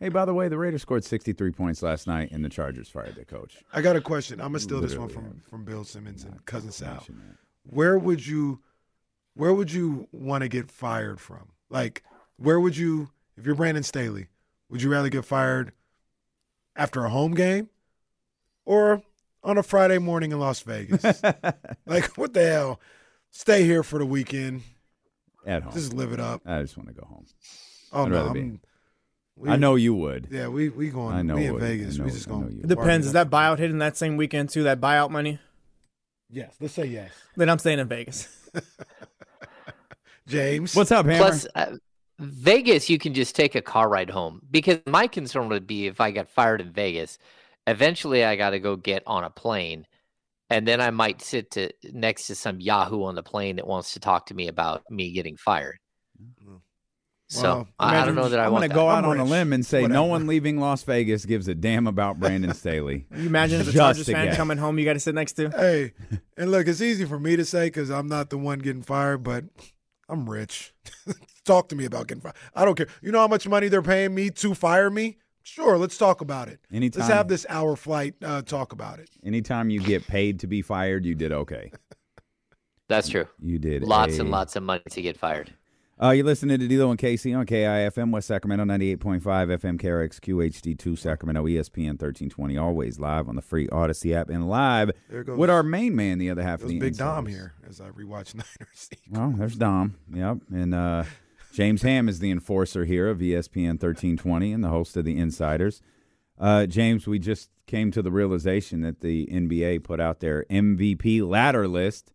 Hey, by the way, the Raiders scored 63 points last night, and the Chargers fired their coach. I got a question. I'm gonna steal this one from from Bill Simmons and Cousin Sal. Where would you, where would you want to get fired from? Like, where would you, if you're Brandon Staley, would you rather get fired after a home game, or on a Friday morning in Las Vegas? like, what the hell? Stay here for the weekend. At home. Just live it up. I just want to go home. Oh I'd no, rather be. I'm, we- I know you would. Yeah, we we going. I know we in would. Vegas. Know- we just going. you It depends. Is that buyout hitting that same weekend too? That buyout money? Yes. Let's say yes. Then I'm staying in Vegas. James. What's up, Hammer? Plus, uh, Vegas, you can just take a car ride home. Because my concern would be if I got fired in Vegas, eventually I got to go get on a plane, and then I might sit to next to some Yahoo on the plane that wants to talk to me about me getting fired. So Well, I, I don't know that I I'm want going to that. go I'm out on a limb and say no one leaving Las Vegas gives a damn about Brandon Staley. You imagine as a Just Chargers fan guess. coming home, you got to sit next to. Hey, and look, it's easy for me to say because I'm not the one getting fired, but I'm rich. talk to me about getting fired. I don't care. You know how much money they're paying me to fire me? Sure, let's talk about it. Anytime, Let's have this hour flight uh, talk about it. anytime you get paid to be fired, you did okay. That's true. You did Lots a- and lots of money to get fired. Uh, you're listening to D'Lo and Casey on KIFM West Sacramento 98.5 FM KRX QHD2 Sacramento ESPN 1320. Always live on the free Odyssey app and live with our main man, the other half of the Big Dom here as I rewatch Niners. Well, there's Dom. Yep. And uh, James Ham is the enforcer here of ESPN 1320 and the host of the Insiders. Uh, James, we just came to the realization that the NBA put out their MVP ladder list,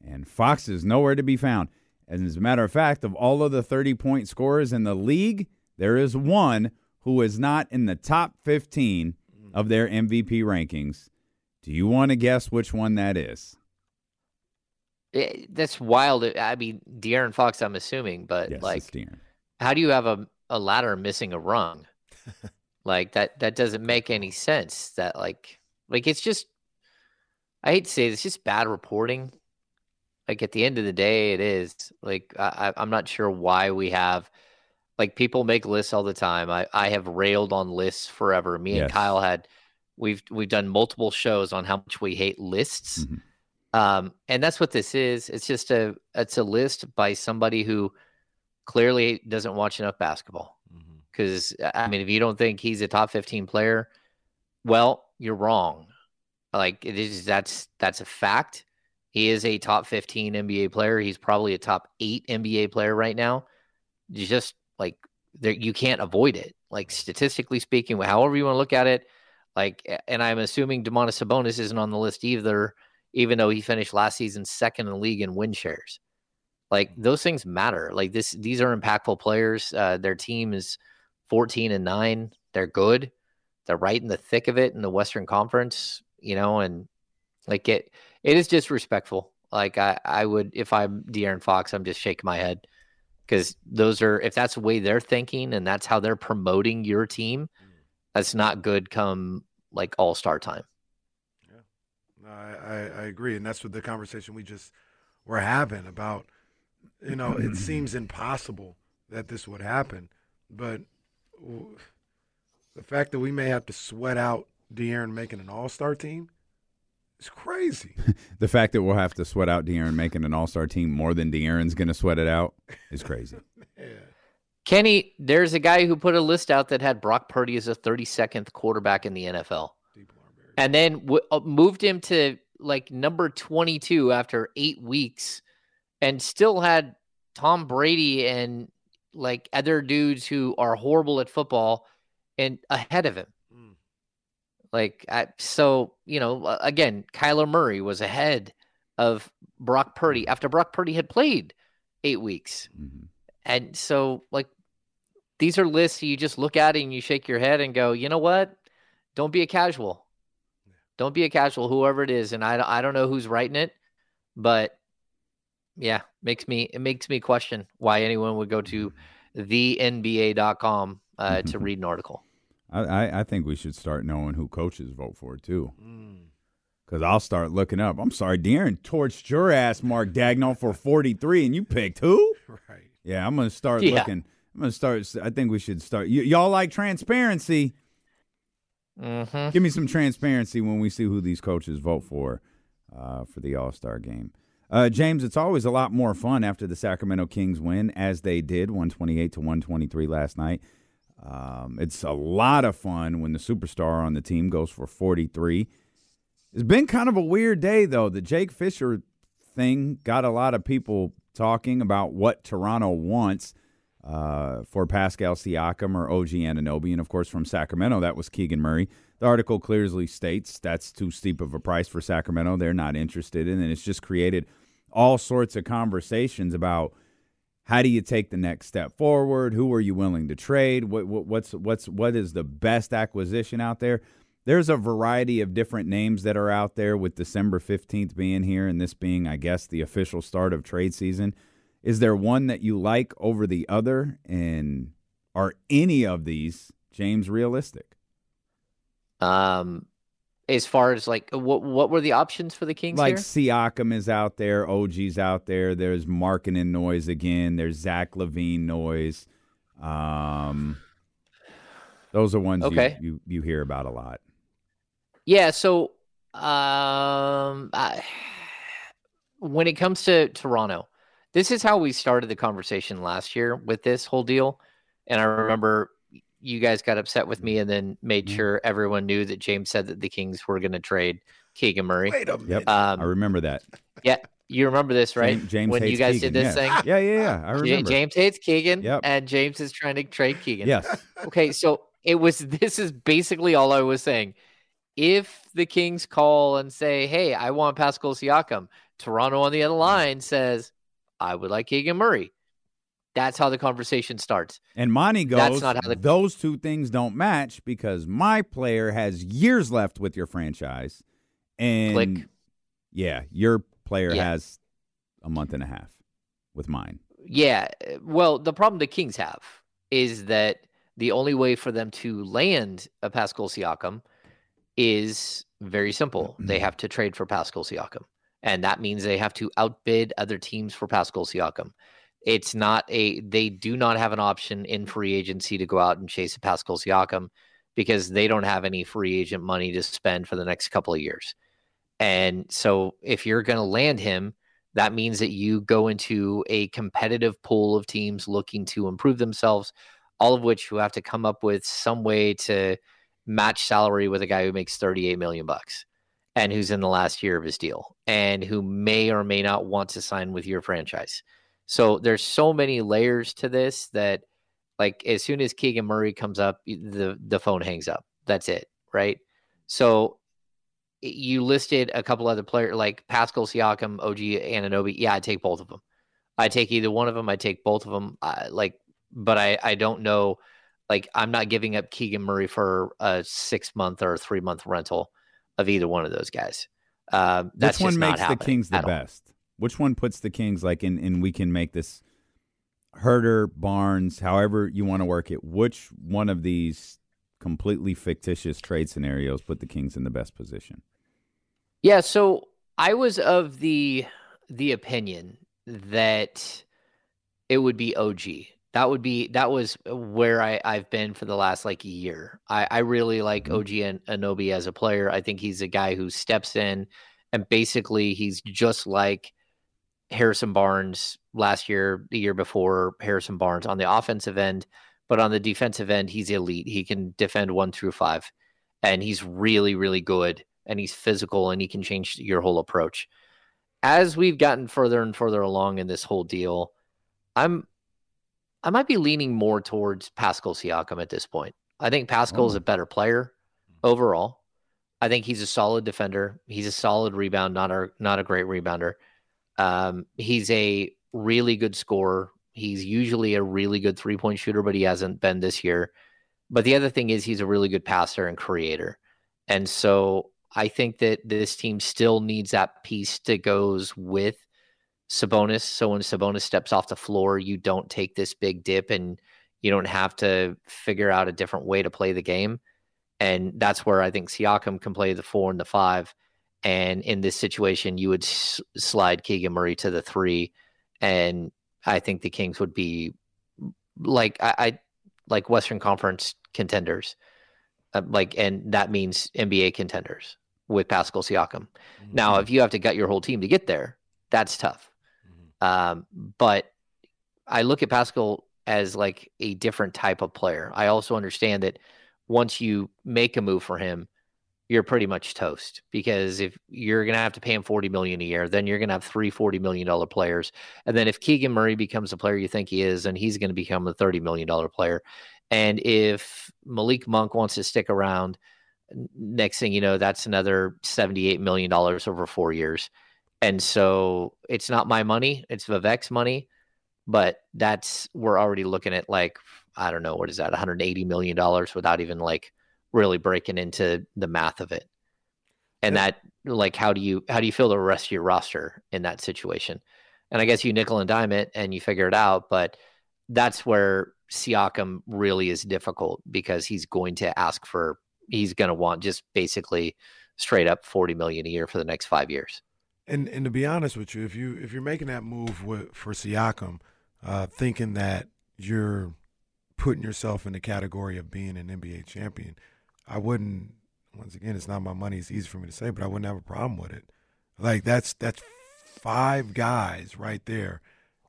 and Fox is nowhere to be found. And as a matter of fact, of all of the 30 point scorers in the league, there is one who is not in the top 15 of their MVP rankings. Do you want to guess which one that is? Eh, that's wild. I mean, De'Aaron Fox, I'm assuming, but yes, like, how do you have a, a ladder missing a rung? like that that doesn't make any sense. That like like it's just I hate to say it, it's just bad reporting. Like at the end of the day, it is like I, I'm not sure why we have like people make lists all the time. I I have railed on lists forever. Me Yes. and Kyle had we've we've done multiple shows on how much we hate lists. Mhm. Um, and that's what this is. It's just a it's a list by somebody who clearly doesn't watch enough basketball. Because I mean, if you don't think he's a top fifteen player, well, you're wrong. Like it is that's that's a fact. He is a top fifteen NBA player. He's probably a top eight NBA player right now. You just like there, you can't avoid it. Like statistically speaking, however you want to look at it, like, and I'm assuming Domantas Sabonis isn't on the list either even though he finished last season second in the league in win shares. Like those things matter. Like this, these are impactful players. Uh, their team is 14 and nine. They're good. They're right in the thick of it in the Western Conference, you know, and like it, it is disrespectful. Like I, I would, if I'm De'Aaron Fox, I'm just shaking my head because those are, if that's the way they're thinking and that's how they're promoting your team, mm. that's not good come like all star time. No, I, I, I agree, and that's what the conversation we just were having about. You know, it seems impossible that this would happen, but the fact that we may have to sweat out De'Aaron making an All Star team, It's crazy. the fact that we'll have to sweat out De'Aaron making an All Star team more than De'Aaron's going to sweat it out is crazy. Kenny, there's a guy who put a list out that had Brock Purdy as a 32nd quarterback in the NFL, and then w- uh, moved him to like number 22 after eight weeks, and still had Tom Brady and like other dudes who are horrible at football and ahead of him. Like, I, so, you know, again, Kyler Murray was ahead of Brock Purdy after Brock Purdy had played eight weeks. Mhm. And so, like, these are lists you just look at and you shake your head and go, you know what? Don't be a casual. Don't be a casual, whoever it is. And I, I don't know who's writing it, but yeah, makes me it makes me question why anyone would go to thenba.com uh, to read an article. I, I, I think we should start knowing who coaches vote for too. Mm. Because I'll start looking up. I'm sorry, De'Aaron torched your ass, Mark Daigneault, for 43, and you picked who? Right. Yeah, I'm going to start Yeah. looking. I'm going to start. I think we should start. Y- y'all like transparency? Mm-hmm. Give me some transparency when we see who these coaches vote for uh, for the All Star game. Uh, James, it's always a lot more fun after the Sacramento Kings win, as they did, 128 to 123 last night. Um, it's a lot of fun when the superstar on the team goes for 43. It's been kind of a weird day, though. The Jake Fisher thing got a lot of people talking about what Toronto wants uh, for Pascal Siakam or OG Anunoby. And of course, from Sacramento, that was Keegan Murray. The article clearly states that's too steep of a price for Sacramento. They're not interested in it. It's just created all sorts of conversations about how do you take the next step forward? Who are you willing to trade? What, what, what's what's what is the best acquisition out there? There's a variety of different names that are out there with December 15th being here and this being, I guess, the official start of trade season. Is there one that you like over the other? And are any of these, James, realistic? Um, as far as like what what were the options for the Kings like here? Siakam is out there, OG's out there. There's Markkanen noise again. There's Zach LaVine noise. Um, those are ones Okay. you, you you hear about a lot. Yeah, so um I, when it comes to Toronto, this is how we started the conversation last year with this whole deal. And I remember you guys got upset with me and then made Mhm. sure everyone knew that James said that the Kings were going to trade Keegan Murray. Wait a minute. I Um, remember that. Yeah. You remember this, right? James, James when you guys Keegan, did this yeah. thing, Yeah, yeah, yeah. I remember. James hates Keegan, Yep. and James is trying to trade Keegan. Yes. Okay, so it was this is basically all I was saying. If the Kings call and say, "Hey, I want Pascal Siakam," Toronto on the other line says, "I would like Keegan Murray." That's how the conversation starts. And Monte goes, That's not how the- those two things don't match because my player has years left with your franchise. And Click. yeah, your player Yeah. has a month and a half with mine. Yeah, well, the problem the Kings have is that the only way for them to land a Pascal Siakam is very simple. they have to trade for Pascal Siakam. And that means they have to outbid other teams for Pascal Siakam. It's not a they do not have an option in free agency to go out and chase a Pascal Siakam because they don't have any free agent money to spend for the next couple of years. And so if you're going to land him, that means that you go into a competitive pool of teams looking to improve themselves, all of which who have to come up with some way to match salary with a guy who makes 38 million bucks and who's in the last year of his deal and who may or may not want to sign with your franchise. So there's so many layers to this that like as soon as Keegan Murray comes up, the the phone hangs up. That's it, right? So you listed a couple other players like Pascal Siakam, OG Anunoby. Yeah, I take both of them. I take either one of them. I take both of them. I, like, but I I don't know. Like, I'm not giving up Keegan Murray for a six month or three month rental of either one of those guys. Um, that's Which one makes the Kings the best? Which one puts the Kings like in and we can make this Huerter, Barnes, however you want to work it. Which one of these completely fictitious trade scenarios put the Kings in the best position? Yeah, so I was of the the opinion that it would be OG That would be that was where I I've been for the last like a year. I I really like mm-hmm. OG and Anunoby as a player. I think he's a guy who steps in and basically he's just like Harrison Barnes last year, the year before Harrison Barnes on the offensive end, but on the defensive end, he's elite. He can defend one through five, and he's really, really good. And he's physical, and he can change your whole approach. As we've gotten further and further along in this whole deal, I'm, I might be leaning more towards Pascal Siakam at this point. I think Pascal is oh. a better player overall. I think he's a solid defender. He's a solid rebound, not a not a great rebounder. Um, he's a really good scorer. He's usually a really good three point shooter, but he hasn't been this year. But the other thing is, he's a really good passer and creator. And so I think that this team still needs that piece that goes with Sabonis. So when Sabonis steps off the floor, you don't take this big dip and you don't have to figure out a different way to play the game. And that's where I think Siakam can play the four and the five and in this situation, you would s- slide Keegan Murray to the three, and I think the Kings would be like I, I like Western Conference contenders, uh, like, and that means NBA contenders with Pascal Siakam. Mm-hmm. Now, if you have to gut your whole team to get there, that's tough. Mm-hmm. Um, but I look at Pascal as like a different type of player. I also understand that once you make a move for him, you're pretty much toast because if you're going to have to pay him 40 million a year then you're going to have three 40 million dollar players. And then if keegan murray becomes the player you think he is then he's going to become a 30 million dollar player. And if malik monk wants to stick around next thing you know that's another 78 million dollars over four years. And so it's not my money it's vivek's money but that's we're already looking at like i don't know what is that 180 million dollars without even like really breaking into the math of it. And yeah. that like how do you how do you feel the rest of your roster in that situation? And I guess you nickel and dime it and you figure it out, but that's where Siakam really is difficult because he's going to ask for he's going to want just basically straight up 40 million a year for the next 5 years. And and to be honest with you, if you if you're making that move with, for Siakam, uh, thinking that you're putting yourself in the category of being an NBA champion, I wouldn't. Once again, it's not my money. It's easy for me to say, but I wouldn't have a problem with it. Like that's that's five guys right there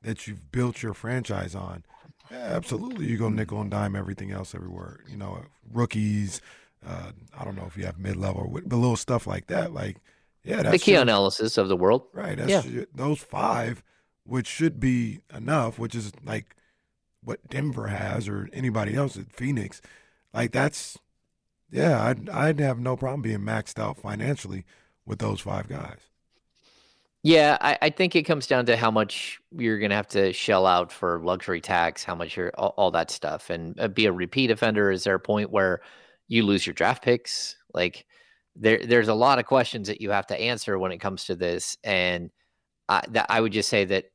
that you've built your franchise on. Yeah, absolutely, you go nickel and dime everything else everywhere. You know, rookies. Uh, I don't know if you have mid level, but little stuff like that. Like, yeah, that's the key analysis of the world. Right. That's yeah. those five, which should be enough. Which is like what Denver has or anybody else at Phoenix. Like that's yeah, I'd I'd have no problem being maxed out financially with those five guys. Yeah, I, I think it comes down to how much you're going to have to shell out for luxury tax, how much you're all, all that stuff, and uh, be a repeat offender. Is there a point where you lose your draft picks? Like there, there's a lot of questions that you have to answer when it comes to this, and I, that, I would just say that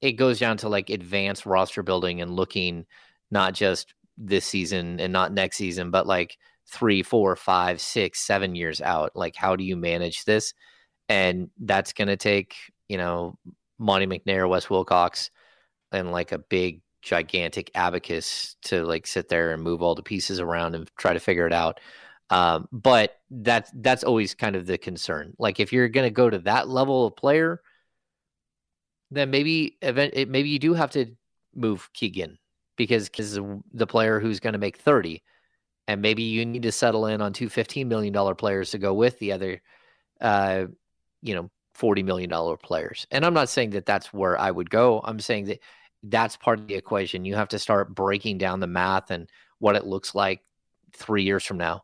it goes down to like advanced roster building and looking not just this season and not next season, but like three, four, five, six, seven years out. Like, how do you manage this? And that's going to take, you know, Monte McNair, Wes Wilcox, and like a big, gigantic abacus to like sit there and move all the pieces around and try to figure it out. Um, but that's that's always kind of the concern. Like, if you're going to go to that level of player, then maybe event maybe you do have to move Keegan because because the player who's going to make thirty and maybe you need to settle in on two $15 million players to go with the other, uh, you know, $40 million players. And I'm not saying that that's where I would go. I'm saying that that's part of the equation. You have to start breaking down the math and what it looks like three years from now.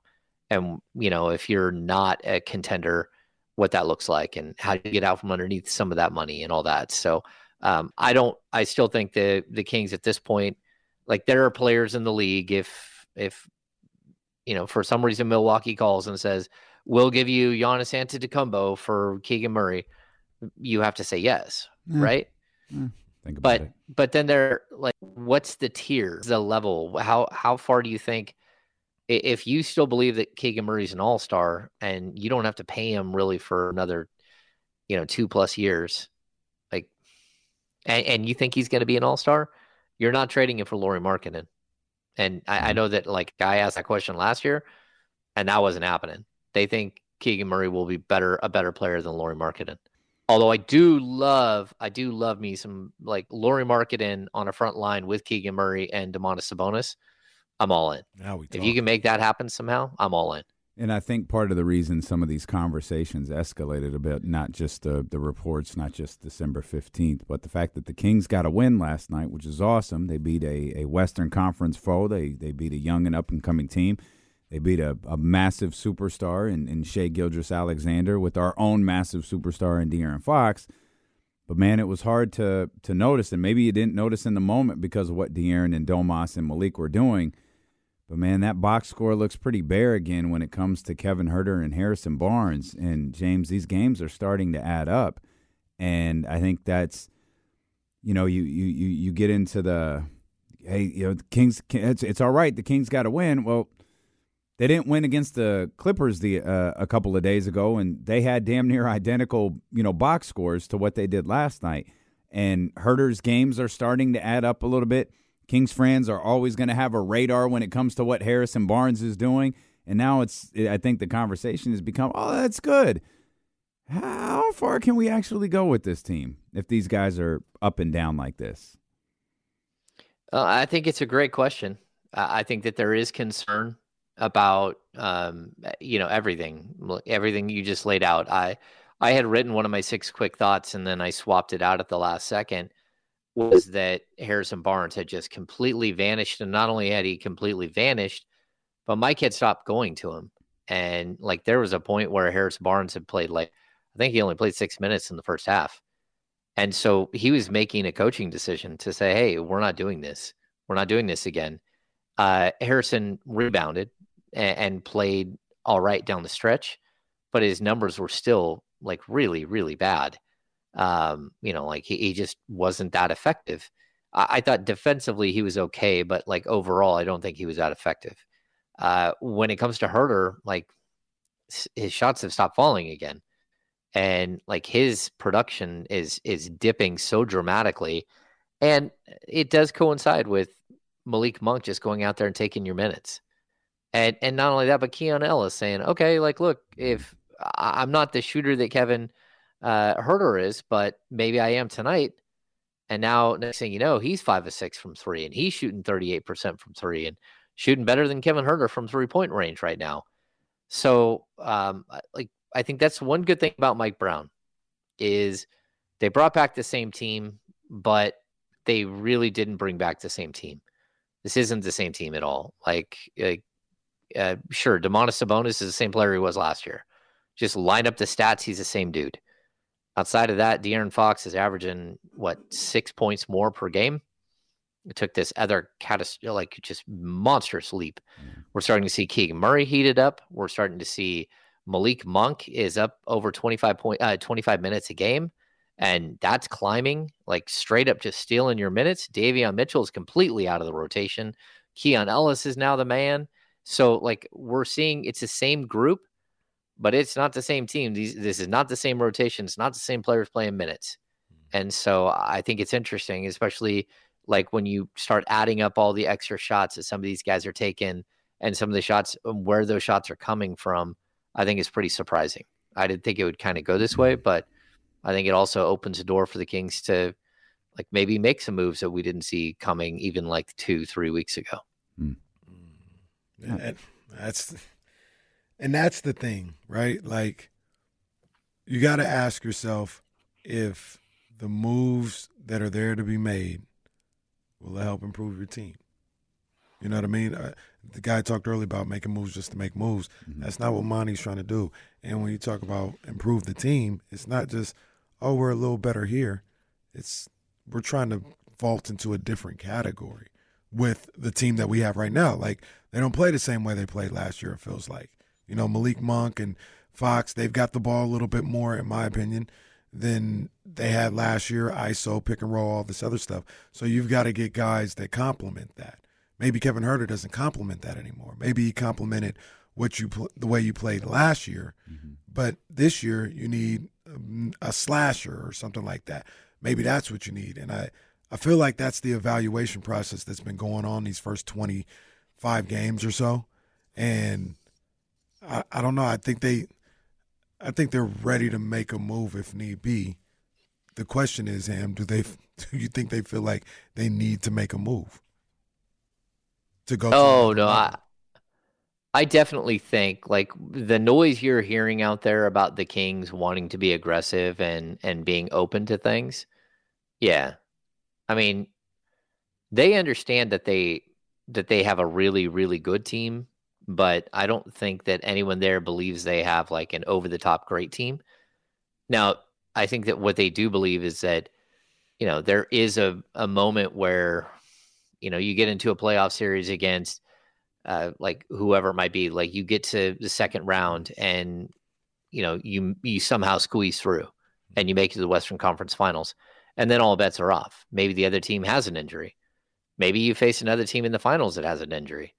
And, you know, if you're not a contender, what that looks like and how to get out from underneath some of that money and all that. So um, I don't, I still think the, the Kings at this point, like there are players in the league, if, if you know, for some reason Milwaukee calls and says, "We'll give you Giannis Antetokounmpo for Keegan Murray," you have to say yes, mm. right? Mm. Think about but it. but then they're like, what's the tier, the level? How how far do you think? If you still believe that Keegan Murray's an all star and you don't have to pay him really for another, you know, two plus years, like, and, and you think he's going to be an all star, You're not trading him for Lauri Markkanen. And I, I mm-hmm. know that like I asked that question last year, and that wasn't happening. They think Keegan Murray will be better a better player than Lauri Markkanen. Although I do love, I do love me some like Lauri Markkanen on a front line with Keegan Murray and Domantas Sabonis. I'm all in. Now we if you can make that happen somehow, I'm all in. And I think part of the reason some of these conversations escalated a bit, not just the, the reports, not just December 15th, but the fact that the Kings got a win last night, which is awesome. They beat a, a Western Conference foe, they, they beat a young and up and coming team. They beat a, a massive superstar in, in Shai Gilgeous-Alexander with our own massive superstar in De'Aaron Fox. But man, it was hard to to notice, and maybe you didn't notice in the moment because of what De'Aaron and Domas and Malik were doing – but man, that box score looks pretty bare again when it comes to Kevin Huerter and Harrison Barnes. And James, these games are starting to add up, and I think that's, you know, you you you you get into the, hey, you know, the Kings. It's it's all right. The Kings got to win. Well, they didn't win against the Clippers the uh, a couple of days ago, and they had damn near identical, you know, box scores to what they did last night. And Huerter's games are starting to add up a little bit. Kings fans are always going to have a radar when it comes to what Harrison Barnes is doing. And now it's, I think the conversation has become, oh, that's good. How far can we actually go with this team if these guys are up and down like this? Uh, I think it's a great question. I think that there is concern about, um, you know, everything, everything you just laid out. I, I had written one of my six quick thoughts and then I swapped it out at the last second was that Harrison Barnes had just completely vanished. And not only had he completely vanished, but Mike had stopped going to him. And like there was a point where Harrison Barnes had played like, I think he only played six minutes in the first half. And so he was making a coaching decision to say, hey, we're not doing this. We're not doing this again. Uh, Harrison rebounded and, and played all right down the stretch, but his numbers were still like really, really bad. Um, you know, like he, he just wasn't that effective. I, I, thought defensively he was okay, but like overall, I don't think he was that effective. Uh, when it comes to Huerter, like his shots have stopped falling again, and like his production is is dipping so dramatically, and it does coincide with Malik Monk just going out there and taking your minutes. And and not only that, but Keon Ellis saying, okay, like look, if I'm not the shooter that Kevin uh, Huerter is, but maybe I am tonight. And now, next thing you know, he's five of six from three, and he's shooting 38% from three and shooting better than Kevin Huerter from three point range right now. So, um, like, I think that's one good thing about Mike Brown is they brought back the same team, but they really didn't bring back the same team. This isn't the same team at all. Like, like uh, sure, Domantas Sabonis is the same player he was last year. Just line up the stats, he's the same dude. Outside of that, De'Aaron Fox is averaging what six points more per game. It took this other catastrophic, like just monstrous leap. Mm. We're starting to see Keegan Murray heated up. We're starting to see Malik Monk is up over 25 point, uh, 25 minutes a game. And that's climbing like straight up, just stealing your minutes. Davion Mitchell is completely out of the rotation. Keon Ellis is now the man. So, like, we're seeing it's the same group, but it's not the same team. These this is not the same rotation. It's not the same players playing minutes. Hmm. And so I think it's interesting, especially like when you start adding up all the extra shots that some of these guys are taking and some of the shots um, where those shots are coming from, I think is pretty surprising. I didn't think it would kind of go this way, hmm. but I think it also opens a door for the Kings to like maybe make some moves that we didn't see coming even like two, three weeks ago. Mm. Yeah, that's and that's the thing, right? Like, you got to ask yourself if the moves that are there to be made will help improve your team. You know what I mean? Uh, the guy talked earlier about making moves just to make moves. Mm-hmm. That's not what Monte's trying to do. And when you talk about improve the team, it's not just, oh, we're a little better here. It's we're trying to vault into a different category with the team that we have right now. Like they don't play the same way they played last year. It feels like you know, Malik Monk and Fox, they've got the ball a little bit more, in my opinion, than they had last year. ISO, pick and roll, all this other stuff. So you've got to get guys that complement that. Maybe Kevin Huerter doesn't complement that anymore. Maybe he complemented what you pl- the way you played last year, mm-hmm. but this year you need a, a slasher or something like that. Maybe that's what you need. And I I feel like that's the evaluation process that's been going on these first 25 games or so. And I, I don't know. I think they I think they're ready to make a move if need be. The question is, Ham, do they do you think they feel like they need to make a move? To go Oh no, I I definitely think like the noise you're hearing out there about the Kings wanting to be aggressive and and being open to things. Yeah. I mean, they understand that they that they have a really really good team but I don't think that anyone there believes they have like an over the top great team. Now, I think that what they do believe is that, you know, there is a, a moment where, you know, you get into a playoff series against uh, like whoever it might be, like you get to the second round and, you know, you you somehow squeeze through and you make it to the Western Conference Finals, and then all bets are off. Maybe the other team has an injury. Maybe you face another team in the finals that has an injury.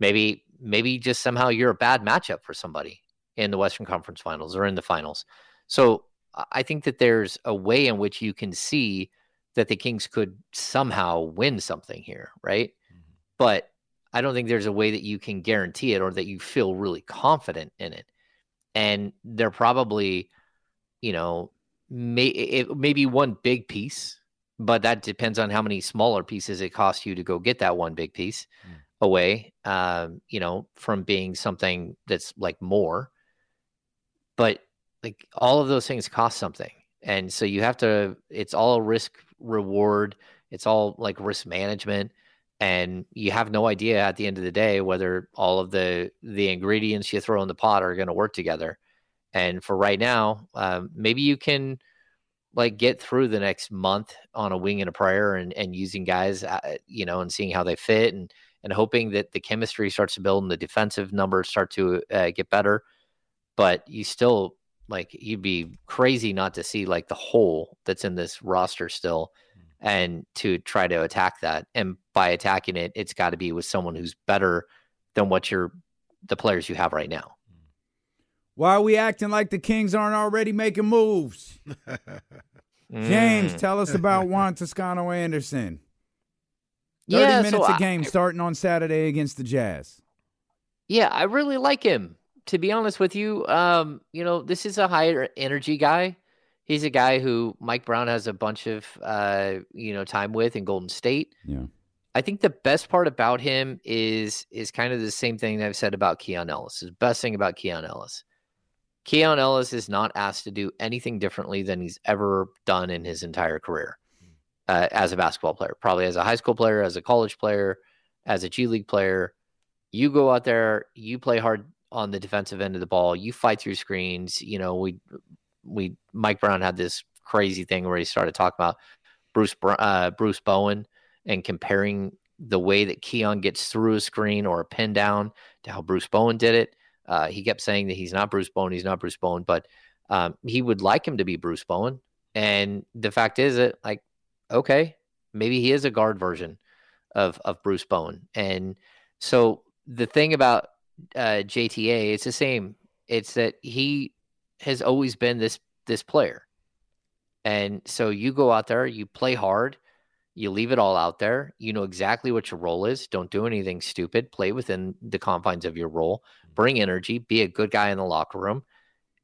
Maybe maybe just somehow you're a bad matchup for somebody in the Western Conference Finals or in the finals. So I think that there's a way in which you can see that the Kings could somehow win something here, right? Mm-hmm. But I don't think there's a way that you can guarantee it or that you feel really confident in it. And they're probably, you know, may it maybe one big piece, but that depends on how many smaller pieces it costs you to go get that one big piece. Mm away, um, you know, from being something that's like more. But like all of those things cost something. And so you have to, it's all risk reward, it's all like risk management. And you have no idea at the end of the day whether all of the the ingredients you throw in the pot are going to work together. And for right now, um, maybe you can like get through the next month on a wing and a prayer and, and using guys, uh, you know, and seeing how they fit and and hoping that the chemistry starts to build and the defensive numbers start to uh, get better. But you still like you'd be crazy not to see like the hole that's in this roster still and to try to attack that. And by attacking it, it's got to be with someone who's better than what you're the players you have right now. Why are we acting like the Kings aren't already making moves? James, tell us about Juan Toscano Anderson. 30 yeah, minutes so a game I, starting on Saturday against the Jazz. Yeah, I really like him. To be honest with you, um, you know, this is a higher energy guy. He's a guy who Mike Brown has a bunch of uh, you know, time with in Golden State. Yeah. I think the best part about him is is kind of the same thing I've said about Keon Ellis. The best thing about Keon Ellis. Keon Ellis is not asked to do anything differently than he's ever done in his entire career uh, as a basketball player, probably as a high school player, as a college player, as a G League player. You go out there, you play hard on the defensive end of the ball, you fight through screens. You know, we we Mike Brown had this crazy thing where he started talking about Bruce uh, Bruce Bowen and comparing the way that Keon gets through a screen or a pin down to how Bruce Bowen did it. Uh, he kept saying that he's not Bruce Bowen, he's not Bruce Bowen, but um, he would like him to be Bruce Bowen. And the fact is that like okay, maybe he is a guard version of of Bruce Bowen. And so the thing about uh, JTA, it's the same. It's that he has always been this this player. And so you go out there, you play hard, you leave it all out there. You know exactly what your role is. Don't do anything stupid. Play within the confines of your role. Bring energy. Be a good guy in the locker room.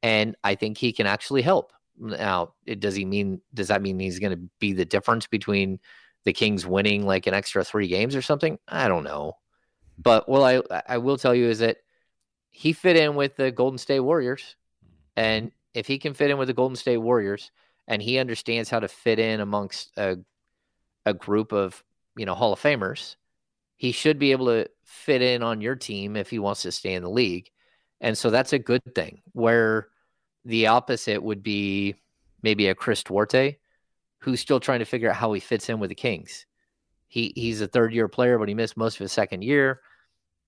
And I think he can actually help. Now, it, does he mean? Does that mean he's going to be the difference between the Kings winning like an extra three games or something? I don't know. But what I I will tell you is that he fit in with the Golden State Warriors, and mm-hmm. if he can fit in with the Golden State Warriors, and he understands how to fit in amongst a a group of you know Hall of Famers, he should be able to fit in on your team if he wants to stay in the league. And so that's a good thing. Where the opposite would be maybe a Chris Duarte, who's still trying to figure out how he fits in with the Kings. He he's a third year player, but he missed most of his second year.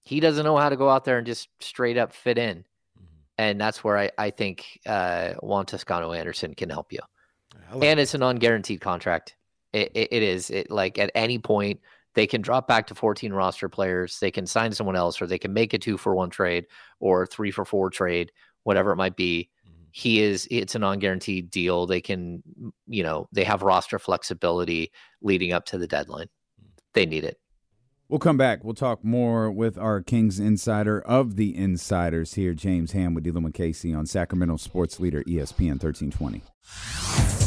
He doesn't know how to go out there and just straight up fit in. Mm-hmm. And that's where I, I think uh, Juan Toscano Anderson can help you. Like and it's an unguaranteed contract. It, it, it is. It like at any point they can drop back to 14 roster players. They can sign someone else, or they can make a two for one trade or three for four trade, whatever it might be he is it's a non-guaranteed deal. They can, you know, they have roster flexibility leading up to the deadline. Hmm. They need it. We'll come back. We'll talk more with our Kings insider of the insiders here, James Ham with Dylan Casey on Sacramento Sports Leader ESPN 1320.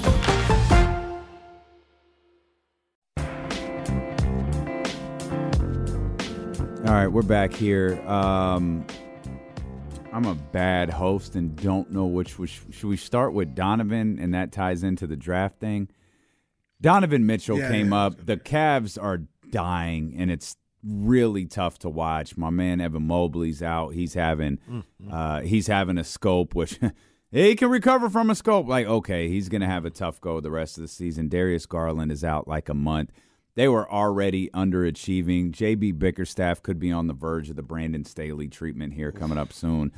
All right, we're back here. Um, I'm a bad host and don't know which. which should we start with Donovan, and that ties into the draft thing? Donovan Mitchell Yeah, came yeah, up. The Cavs are dying, and it's really tough to watch. My man Evan Mobley's out. He's having Mm-hmm. uh, he's having a scope, which he can recover from a scope. Like okay, he's gonna have a tough go the rest of the season. Darius Garland is out like a month. They were already underachieving. JB Bickerstaff could be on the verge of the Brandon Staley treatment here coming up soon.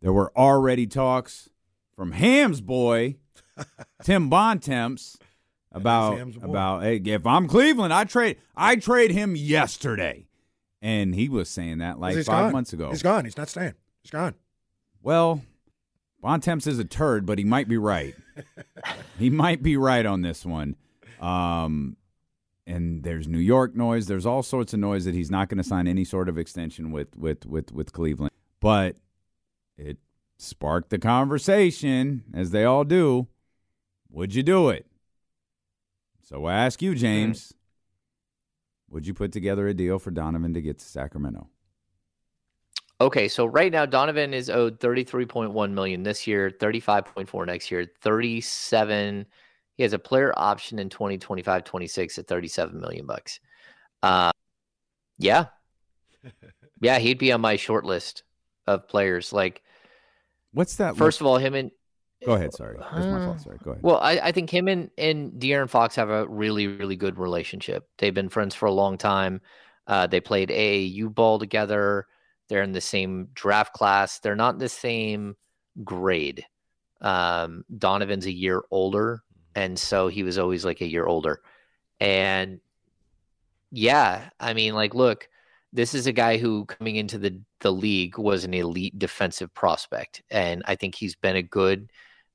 There were already talks from Ham's boy, Tim Bontemps, about about hey, if I'm Cleveland, I trade I trade him yesterday, and he was saying that like five gone. months ago. He's gone. He's not staying. He's gone. Well, Bontemps is a turd, but he might be right. he might be right on this one. Um, and there's New York noise. There's all sorts of noise that he's not going to sign any sort of extension with with with with Cleveland. But it sparked the conversation, as they all do. Would you do it? So I ask you, James. Hmm. Would you put together a deal for Donovan to get to Sacramento? Okay, so right now Donovan is owed 33.1 million this year, 35.4 next year, 37 he has a player option in 2025 26 at 37 million bucks. Uh, yeah. Yeah, he'd be on my short list of players. Like What's that? first of all, him and go ahead. Sorry, that's my Uh, fault. Sorry, go ahead. Well, I, I think him and, and De'Aaron Fox have a really, really good relationship. They've been friends for a long time. Uh, they played AAU ball together. They're in the same draft class. They're not in the same grade. Um, Donovan's a year older, and so he was always like a year older. And yeah, I mean, like, look, this is a guy who coming into the the league was an elite defensive prospect, and I think he's been a good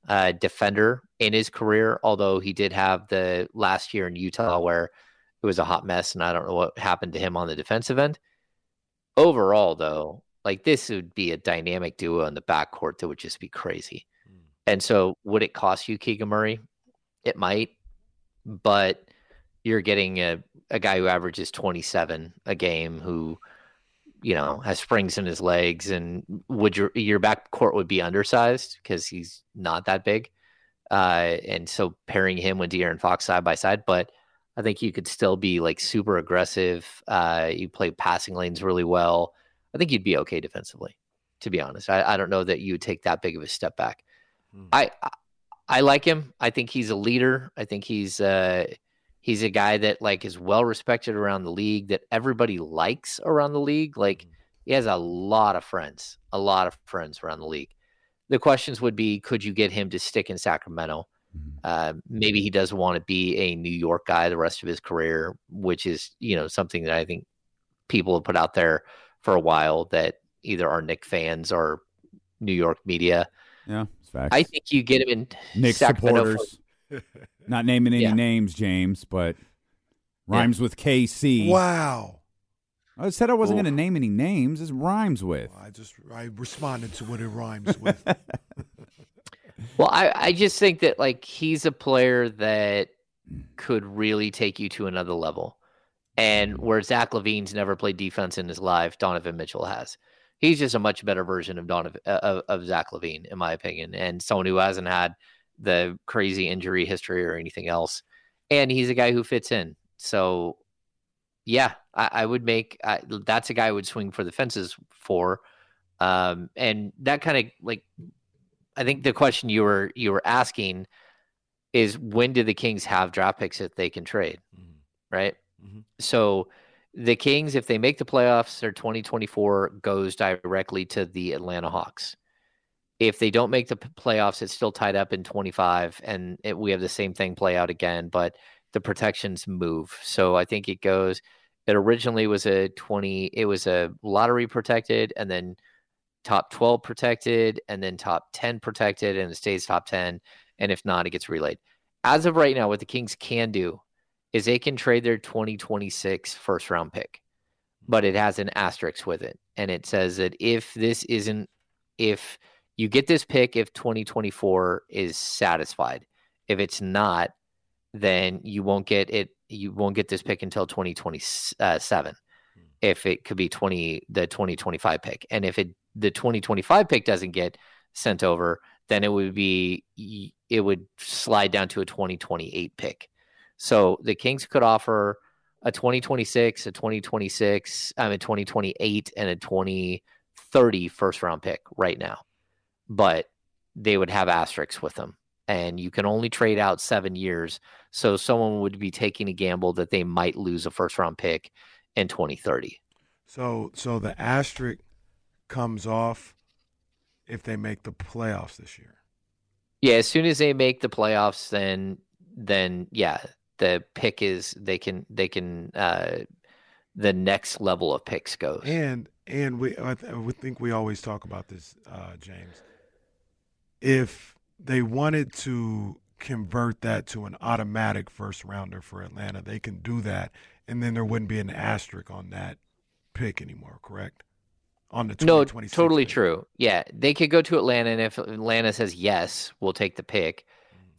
uh, defender in his career. Although he did have the last year in Utah where it was a hot mess, and I don't know what happened to him on the defensive end. Overall, though, like this would be a dynamic duo in the backcourt that would just be crazy. And so, would it cost you Keegan Murray? It might, but you're getting a, a guy who averages 27 a game who you know has springs in his legs and would your your back court would be undersized because he's not that big uh and so pairing him with De'Aaron Fox side by side but I think you could still be like super aggressive uh you play passing lanes really well. I think you'd be okay defensively to be honest. I, I don't know that you would take that big of a step back. I, I I like him. I think he's a leader. I think he's uh he's a guy that like is well respected around the league that everybody likes around the league. Like he has a lot of friends a lot of friends around the league. The questions would be could you get him to stick in sacramento? Uh, maybe he doesn't want to be a new york guy the rest of his career which is you know something that i think people have put out there for a while that either are Knick fans or new york media Yeah, it's facts. i think you get him in Nick Sacramento supporters. Not naming any Yeah. names, James, but rhymes with KC. Wow. I said I wasn't going to name any names. It rhymes with. I just I responded to what it rhymes with. Well, I, I just think that like he's a player that mm. could really take you to another level. And where Zach LaVine's never played defense in his life, Donovan Mitchell has. He's just a much better version of Donovan uh, of, of Zach LaVine, in my opinion, and someone who hasn't had the crazy injury history or anything else. And he's a guy who fits in. So, yeah, I, I would make I, that's a guy I would swing for the fences for. Um, and that kind of like I think the question you were you were asking is when do the Kings have draft picks that they can trade, Mhm. right? Mhm. So the Kings, if they make the playoffs, their 2024 goes directly to the Atlanta Hawks. If they don't make the playoffs, it's still tied up in 25, and it, we have the same thing play out again, but the protections move. So I think it goes. It originally was a 20. It was a lottery protected, and then top 12 protected, and then top 10 protected, and it stays top 10. And if not, it gets relayed. As of right now, what the Kings can do is they can trade their 2026 first round pick, but it mm-hmm. has an asterisk with it. And it says that if this isn't, if you get this pick, if 2024 is satisfied, if it's not, then you won't get it. You won't get this pick until 2027. Hmm. If it could be 20, the 2025 pick. And if it, the 2025 pick doesn't get sent over, then it would be, it would slide down to a 2028 pick. So the Kings could offer a 2026, a 2026, I um, mean 2028, and a 2030 first round pick right now, but they would have asterisks with them, and you can only trade out seven years. So someone would be taking a gamble that they might lose a first round pick in 2030. So so the asterisk comes off if they make the playoffs this year. Yeah, as soon as they make the playoffs, then then yeah, the pick is they can they can uh the next level of picks goes. And and we I, th- we think we always talk about this, uh, James. If they wanted to convert that to an automatic first rounder for Atlanta, they can do that, and then there wouldn't be an asterisk on that pick anymore. Correct? On the No, 2026 totally pick. true. Yeah, they could go to Atlanta, and if Atlanta says yes, we'll take the pick,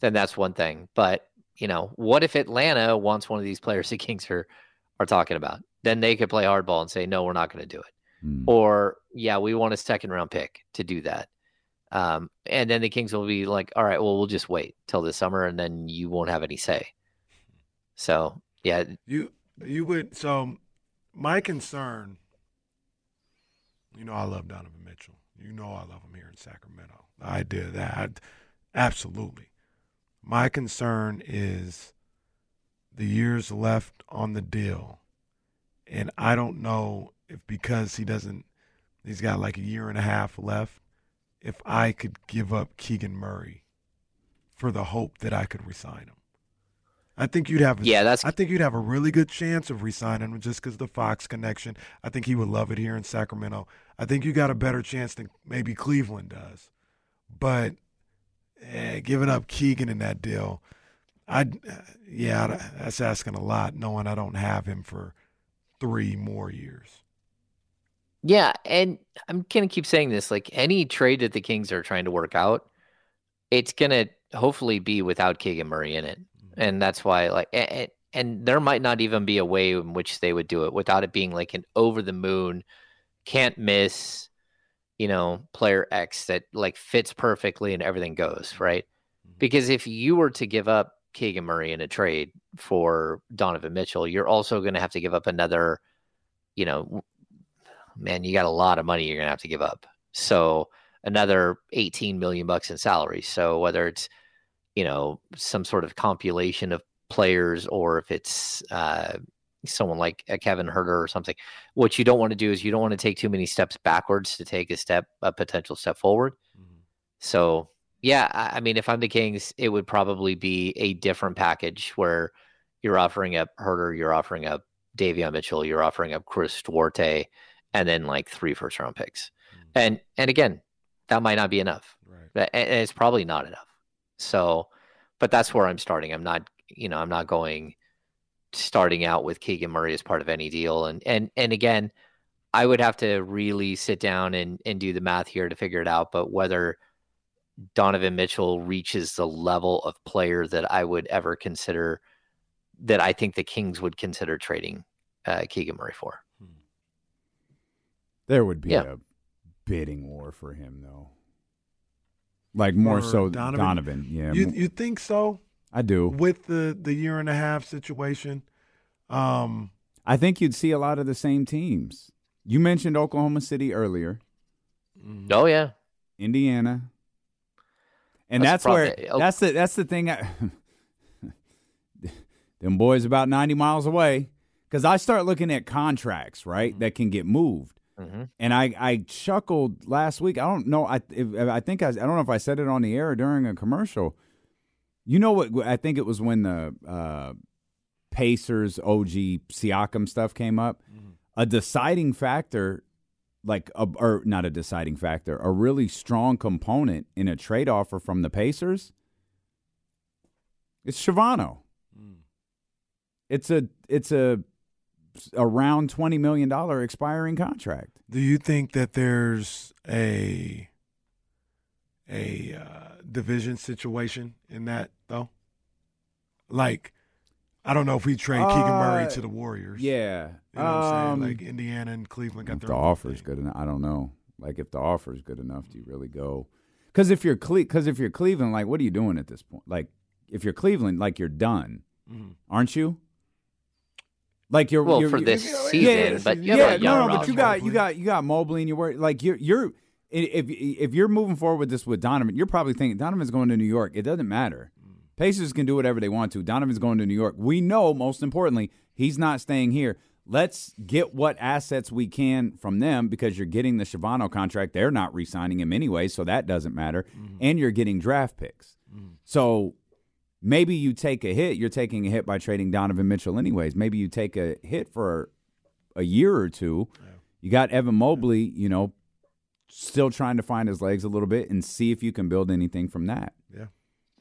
then that's one thing. But you know, what if Atlanta wants one of these players the Kings are are talking about? Then they could play hardball and say, no, we're not going to do it. Hmm. Or yeah, we want a second round pick to do that. Um, and then the Kings will be like, all right, well, we'll just wait till the summer, and then you won't have any say. So yeah, You you would so my concern. You know I love Donovan Mitchell. You know I love him here in Sacramento. I did that absolutely. My concern is the years left on the deal, and I don't know if because he doesn't, he's got like a year and a half left. If I could give up Keegan Murray for the hope that I could resign him. I think you'd have. A, Yeah, that's- I think you'd have a really good chance of resigning him just because the Fox connection. I think he would love it here in Sacramento. I think you got a better chance than maybe Cleveland does, but eh, giving up Keegan in that deal, I yeah, that's asking a lot. Knowing I don't have him for three more years. Yeah, and I'm gonna keep saying this. Like any trade that the Kings are trying to work out, it's gonna hopefully be without Keegan Murray in it, and that's why like and, and there might not even be a way in which they would do it without it being like an over the moon, can't miss, you know, player X that like fits perfectly and everything goes right. Because if you were to give up Keegan Murray in a trade for Donovan Mitchell, you're also going to have to give up another, you know, man, you got a lot of money you're going to have to give up. So another 18 million bucks in salary. So whether it's, you know, some sort of compilation of players or if it's uh, someone like a Kevin Huerter or something, what you don't want to do is you don't want to take too many steps backwards to take a step, a potential step forward. Mm-hmm. So yeah, I I mean, if I'm the Kings, it would probably be a different package where you're offering up Huerter, you're offering up Davion Mitchell, you're offering up Chris Duarte, and then like three first round picks. Mm-hmm. And and again, that might not be enough. Right. And it's probably not enough. So, but that's where I'm starting. I'm not, you know, I'm not going starting out with Keegan Murray as part of any deal. And and and again, I would have to really sit down and and do the math here to figure it out. But whether Donovan Mitchell reaches the level of player that I would ever consider that I think the Kings would consider trading uh, Keegan Murray for. There would be Yeah. a bidding war for him, though. Like more For so Donovan? Donovan. Yeah, You you think so I do. with the the year and a half situation? Um, I think you'd see a lot of the same teams. You mentioned Oklahoma City earlier, Oh yeah, Indiana, and That's that's, the where problem. Oh. that's the that's the thing. I, them boys about 90 miles away. Because I start looking at contracts, right, that can get moved. Mm-hmm. And I, I chuckled last week. I don't know. I if, I think I, I don't know if I said it on the air or during a commercial. You know what? I think it was when the uh, Pacers OG Siakam stuff came up. A deciding factor, like a, or not a deciding factor, a really strong component in a trade offer from the Pacers. It's Shavano. It's a it's a around twenty million dollar expiring contract. Do you think that there's a a uh, division situation in that though? Like, I don't know if we trade Keegan Murray Uh, to the Warriors. Yeah, you know what I'm Um, saying. Like Indiana and Cleveland got if their the offer is good enough, I don't know. Like if the offer is good enough, do you really go? Because if you're Cle- because if you're Cleveland, like what are you doing at this point? Like if you're Cleveland, like you're done, Mhm. aren't you? Like you're Well, you're, for you're- this yeah, season, yeah, but you yeah, have yeah, a young no, no, but you got you Mobley. got you got Mobley, and you're worried. Like you're you're if if you're moving forward with this with Donovan, you're probably thinking Donovan's going to New York. It doesn't matter. Pacers can do whatever they want to. Donovan's going to New York. We know, most importantly, he's not staying here. Let's get what assets we can from them because you're getting the Shavano contract. They're not re-signing him anyway, so that doesn't matter. Mm-hmm. And you're getting draft picks. Mm-hmm. So maybe you take a hit. You're taking a hit by trading Donovan Mitchell, anyways. Maybe you take a hit for a year or two. You got Evan Mobley, you know, still trying to find his legs a little bit and see if you can build anything from that.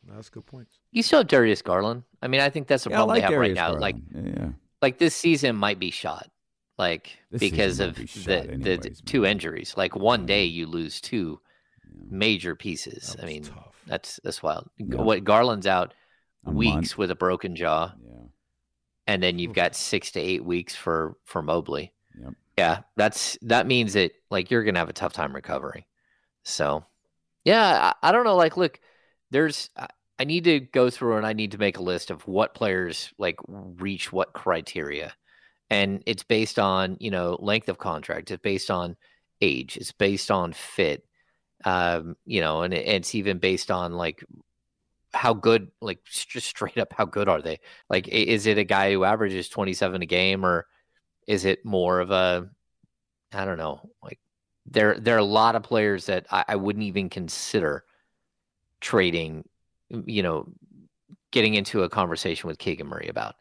Yeah, No, that's good points. You still have Darius Garland. I mean, I think that's the Yeah, problem like they have right Darius now. Like, yeah, like this season might be shot, like This because of be shot the, the anyways, two injuries. Like one day you lose two major pieces. That I mean, tough. that's that's wild. Yeah. What Garland's out A weeks month. with a broken jaw, yeah, and then you've got six to eight weeks for for Mobley. Yep. Yeah, that's that means that like you're gonna have a tough time recovering. So, yeah, I, I don't know. Like, look, there's I, need to go through and I need to make a list of what players like reach what criteria, and it's based on you know length of contract. It's based on age. It's based on fit. Um, you know, and it, it's even based on like how good, like just straight up, how good are they? Like, is it a guy who averages 27 a game or is it more of a, I don't know, like there, there are a lot of players that I, I wouldn't even consider trading, you know, getting into a conversation with Keegan Murray about.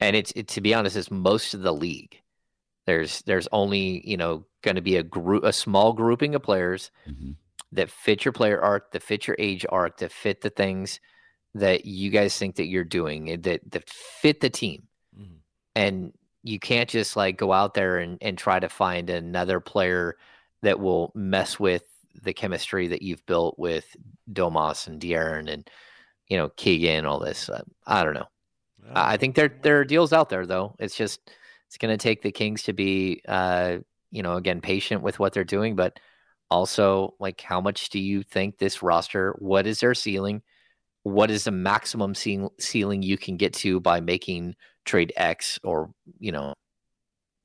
And it's, it, to be honest, it's most of the league. There's, there's only, you know, going to be a group, a small grouping of players Mhm. that fit your player arc, that fit your age arc, that fit the things that you guys think that you're doing, that that fit the team. Mhm. And you can't just like go out there and, and try to find another player that will mess with the chemistry that you've built with Domas and De'Aaron and you know Keegan all this. Uh, I don't know. I I think there there are deals out there though. It's just it's going to take the Kings to be uh you know again patient with what they're doing, but also like how much do you think this roster? What is their ceiling? What is the maximum ceil- ceiling you can get to by making trade X or you know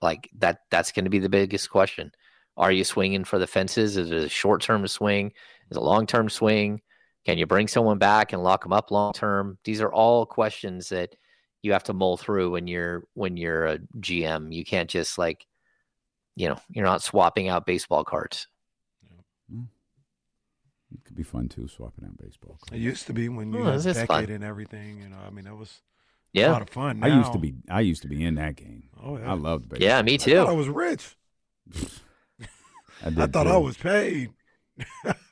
like that? That's going to be the biggest question. Are you swinging for the fences? Is it a short term swing? Is it a long term swing? Can you bring someone back and lock them up long term? These are all questions that you have to mull through when you're when you're a GM. You can't just like, you know, you're not swapping out baseball cards. Mm. It could be fun too, swapping out baseball. Cards. It used to be when you Oh, had this decade fun. and everything. You know, I mean, that was a lot of fun. I used to be, I used to be in that game. Oh yeah. I loved baseball. yeah, me too. I thought I was rich. I, I thought too. I was paid.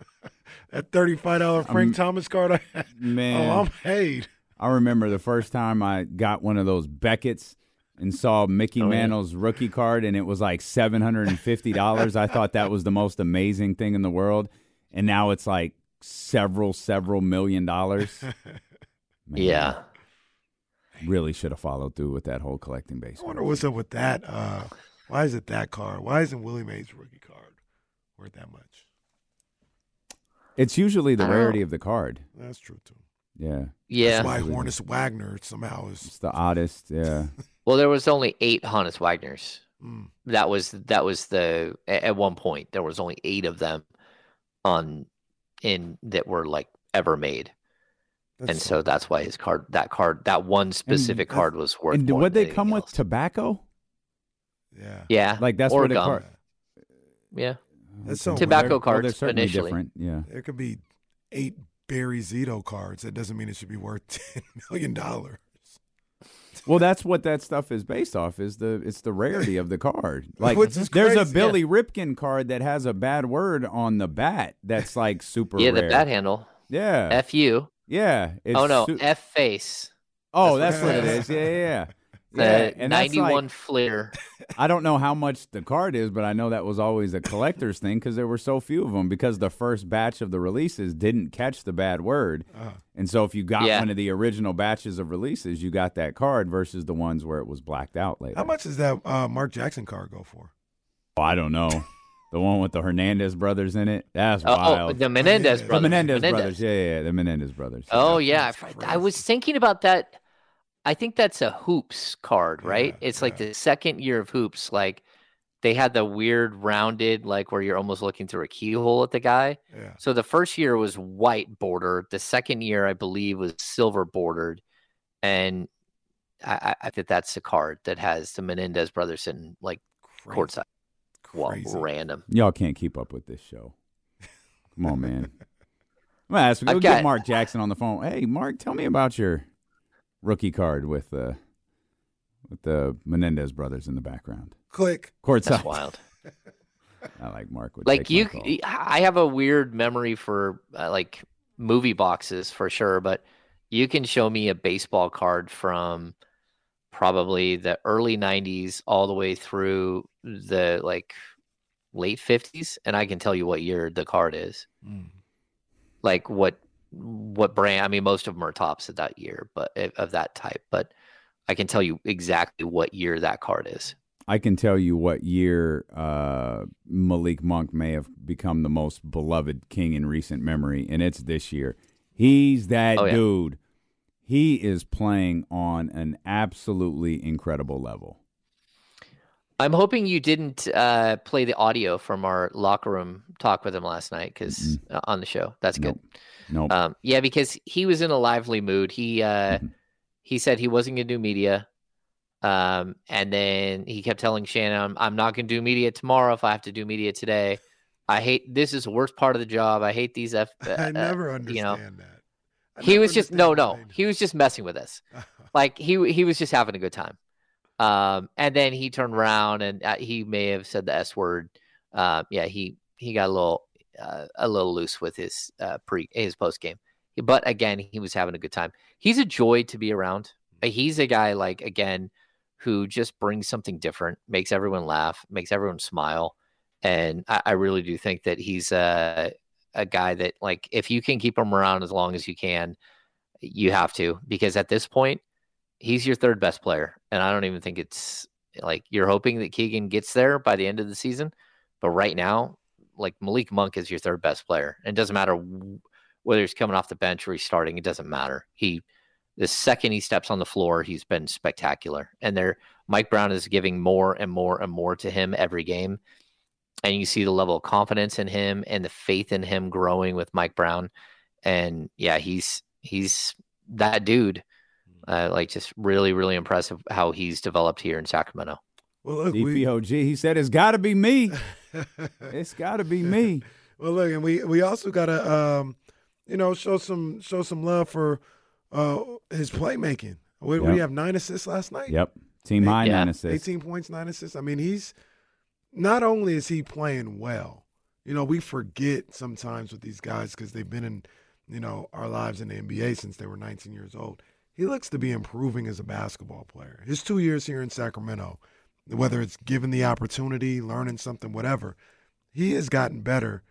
that thirty-five dollar Frank I'm- Thomas card. I had. man. Oh, I'm paid. I remember the first time I got one of those Beckett's and saw Mickey Oh, yeah. Mantle's rookie card, and it was like seven hundred and fifty dollars. I thought that was the most amazing thing in the world, and now it's like several, several million dollars. Man, Yeah, really should have followed through with that whole collecting base. I wonder what's up with that. Uh, why is it that card? Why isn't Willie Mays' rookie card worth that much? It's usually the rarity of the card. That's true too. Yeah, yeah. That's why Honus Wagner somehow is. it's the oddest. Yeah, Well, there was only eight Honus Wagners. Mm, That was that was the at one point there was only eight of them on in that were like ever made. That's and so, so that's why his card, that card, that one specific and, card was worth. And would they come else. with tobacco? Yeah, yeah, like that's or the card. Yeah, that's so tobacco well, cards well, initially. Different. Yeah, there could be eight Barry Zito cards. That doesn't mean it should be worth ten million dollars. Well, that's what that stuff is based off. Is the it's the rarity of the card. Like there's crazy. a Billy yeah. Ripken card that has a bad word on the bat. That's like super. yeah, rare. the bat handle. Yeah. F U. Yeah. oh no, su- F face. Oh, that's, that's what, what it is. Yeah, yeah. yeah. Yeah, and 91 like, Fleer. I don't know how much the card is, but I know that was always a collector's thing because there were so few of them because the first batch of the releases didn't catch the bad word. Uh, and so if you got yeah. one of the original batches of releases, you got that card versus the ones where it was blacked out later. How much does that uh, Mark Jackson card go for? Oh, I don't know. the one with the Hernandez brothers in it. That's oh, oh wild. Oh, the Menendez brothers. The Menendez, Menendez, brothers. Yeah, yeah, the Menendez brothers. Oh yeah, I was thinking about that I think that's a hoops card, right? Yeah, it's like the second year of hoops. Like they had the weird rounded, like where you're almost looking through a keyhole at the guy. Yeah. So the first year was white border. The second year, I believe, was silver bordered. And I, I think that's the card that has the Menendez brothers in like Crazy. courtside. Well, random. Y'all can't keep up with this show. Come on, man. I'm gonna ask. Go get Mark Jackson on the phone. Hey, Mark, tell me about your rookie card with uh, with the Menendez brothers in the background. Click. Courtside. That's wild. I like Mark would like you. I have a weird memory for uh, like movie boxes for sure, but you can show me a baseball card from probably the early 90s all the way through the like late 50s and I can tell you what year the card is. Mm. Like what what brand. I mean, most of them are Topps of that year, but eh, of that type. But I can tell you exactly what year that card is. I can tell you what year uh, Malik Monk may have become the most beloved king in recent memory, and it's this year. He's that oh, yeah. dude. He is playing on an absolutely incredible level. I'm hoping you didn't uh, play the audio from our locker room talk with him last night because mm-hmm. uh, on the show. That's nope. good. No. Nope. Um, yeah, because he was in a lively mood. He uh, mm-hmm. he said he wasn't going to do media, um, and then he kept telling Shannon, "I'm, I'm not going to do media tomorrow if I have to do media today. I hate this is the worst part of the job. I hate these f. Uh, I never understand you know, that. I he was just no, no. He was just messing with us. like he he was just having a good time. Um, and then he turned around and uh, he may have said the S word. Uh, yeah, he he got a little uh, a little loose with his uh, pre his post game. But again, he was having a good time. He's a joy to be around. Uh, he's a guy like again who just brings something different, makes everyone laugh, makes everyone smile, and I, I really do think that he's a a guy that like if you can keep him around as long as you can, you have to because at this point he's your third best player, and I don't even think it's like you're hoping that Keegan gets there by the end of the season. But right now, like Malik Monk is your third best player. And it doesn't matter whether he's coming off the bench or he's starting. It doesn't matter. He, the second he steps on the floor, he's been spectacular. And there, Mike Brown is giving more and more and more to him every game. And you see the level of confidence in him and the faith in him growing with Mike Brown. And yeah, he's he's that dude. Uh, like just really, really impressive how he's developed here in Sacramento. Well, look, DPOG, we, he said it's got to be me. it's got to be me. well, look, and we we also got to um, you know show some show some love for uh, his playmaking. We, yep. we have nine assists last night. Yep, team high yeah. nine assists, eighteen points, nine assists. I mean, he's not only is he playing well. You know, we forget sometimes with these guys because they've been in, you know, our lives in the NBA since they were 19 years old. He looks to be improving as a basketball player. His two years here in Sacramento, whether it's given the opportunity, learning something, whatever, he has gotten better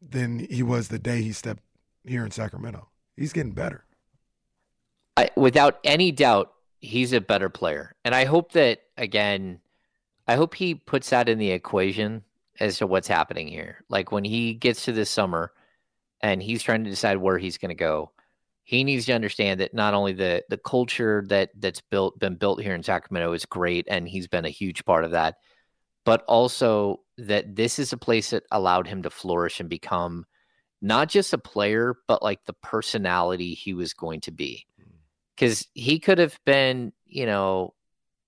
than he was the day he stepped here in Sacramento. He's getting better. I, without any doubt, he's a better player. And I hope that, again, I hope he puts that in the equation as to what's happening here. Like when he gets to this summer and he's trying to decide where he's going to go, he needs to understand that not only the the culture that that's built been built here in Sacramento is great and he's been a huge part of that but also that this is a place that allowed him to flourish and become not just a player, but like the personality he was going to be. Hmm. Because he could have been, you know,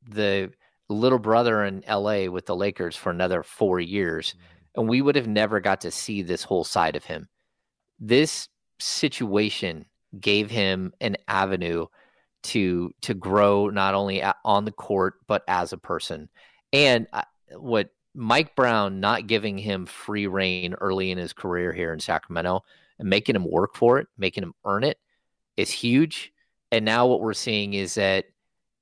the little brother in LA with the Lakers for another four years, hmm. and we would have never got to see this whole side of him. This situation gave him an avenue to to grow not only on the court but as a person. And uh, what Mike Brown not giving him free reign early in his career here in Sacramento and making him work for it, making him earn it is huge. And now what we're seeing is that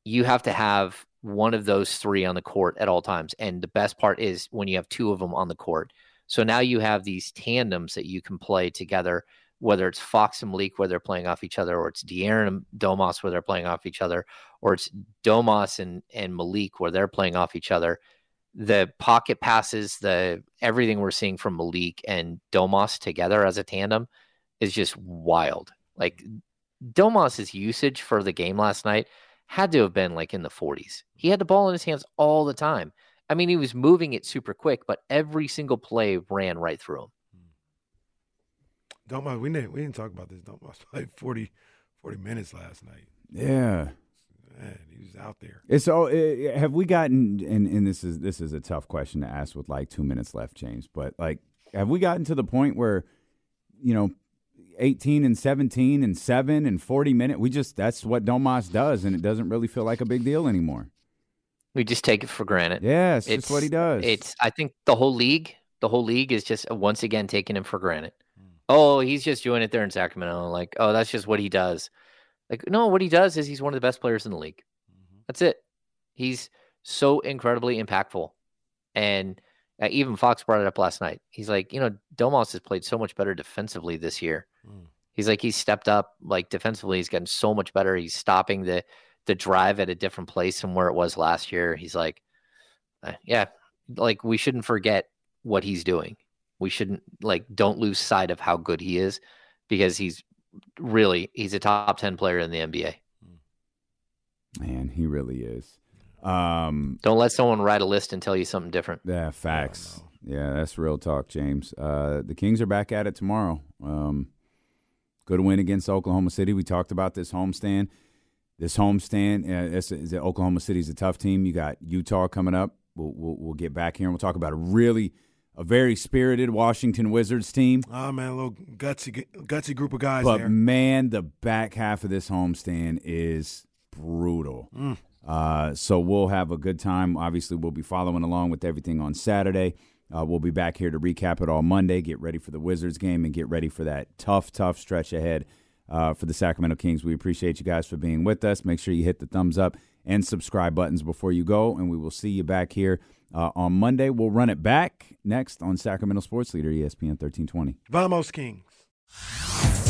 you have to have one of those three on the court at all times. And the best part is when you have two of them on the court. So now you have these tandems that you can play together, whether it's Fox and Malik where they're playing off each other, or it's De'Aaron and Domas where they're playing off each other, or it's Domas and, and Malik where they're playing off each other the pocket passes, the everything we're seeing from Malik and Domas together as a tandem is just wild. Like Domas's usage for the game last night had to have been like in the 40s. He had the ball in his hands all the time. I mean, he was moving it super quick, but every single play ran right through him. Domas, we didn't we didn't talk about this. Domas played 40, 40 minutes last night. Yeah, man, he was out there. It's all. Uh, have we gotten? And, and this is this is a tough question to ask with like two minutes left, James. But like, have we gotten to the point where, you know, eighteen and seventeen and seven and forty minute? We just that's what Domas does, and it doesn't really feel like a big deal anymore. We just take it for granted. Yeah, it's, it's what he does. It's. I think the whole league, the whole league is just once again taking him for granted. Oh, he's just doing it there in Sacramento. Like, oh, that's just what he does. Like, no, what he does is he's one of the best players in the league. Mm-hmm. That's it. He's so incredibly impactful. And uh, even Fox brought it up last night. He's like, you know, Domas has played so much better defensively this year. Mm. He's like, he's stepped up like defensively. He's gotten so much better. He's stopping the the drive at a different place from where it was last year. He's like, uh, yeah, like we shouldn't forget what he's doing. We shouldn't like don't lose sight of how good he is because he's really he's a top 10 player in the NBA. Man, he really is. Um, Don't let someone write a list and tell you something different. Yeah, facts. Yeah, that's real talk, James. Uh, the Kings are back at it tomorrow. Um, good win against Oklahoma City. We talked about this homestand. This homestand, uh, it's, it's, Oklahoma City's a tough team. You got Utah coming up. We'll, we'll, we'll get back here and we'll talk about a really – a very spirited Washington Wizards team. Oh man, a little gutsy, gutsy group of guys. But there. man, the back half of this homestand is brutal. Mm. Uh, so we'll have a good time. Obviously, we'll be following along with everything on Saturday. Uh, we'll be back here to recap it all Monday. Get ready for the Wizards game and get ready for that tough, tough stretch ahead uh, for the Sacramento Kings. We appreciate you guys for being with us. Make sure you hit the thumbs up and subscribe buttons before you go, and we will see you back here uh, on Monday. We'll run it back next on Sacramento Sports Leader, ESPN 1320. Vamos, Kings.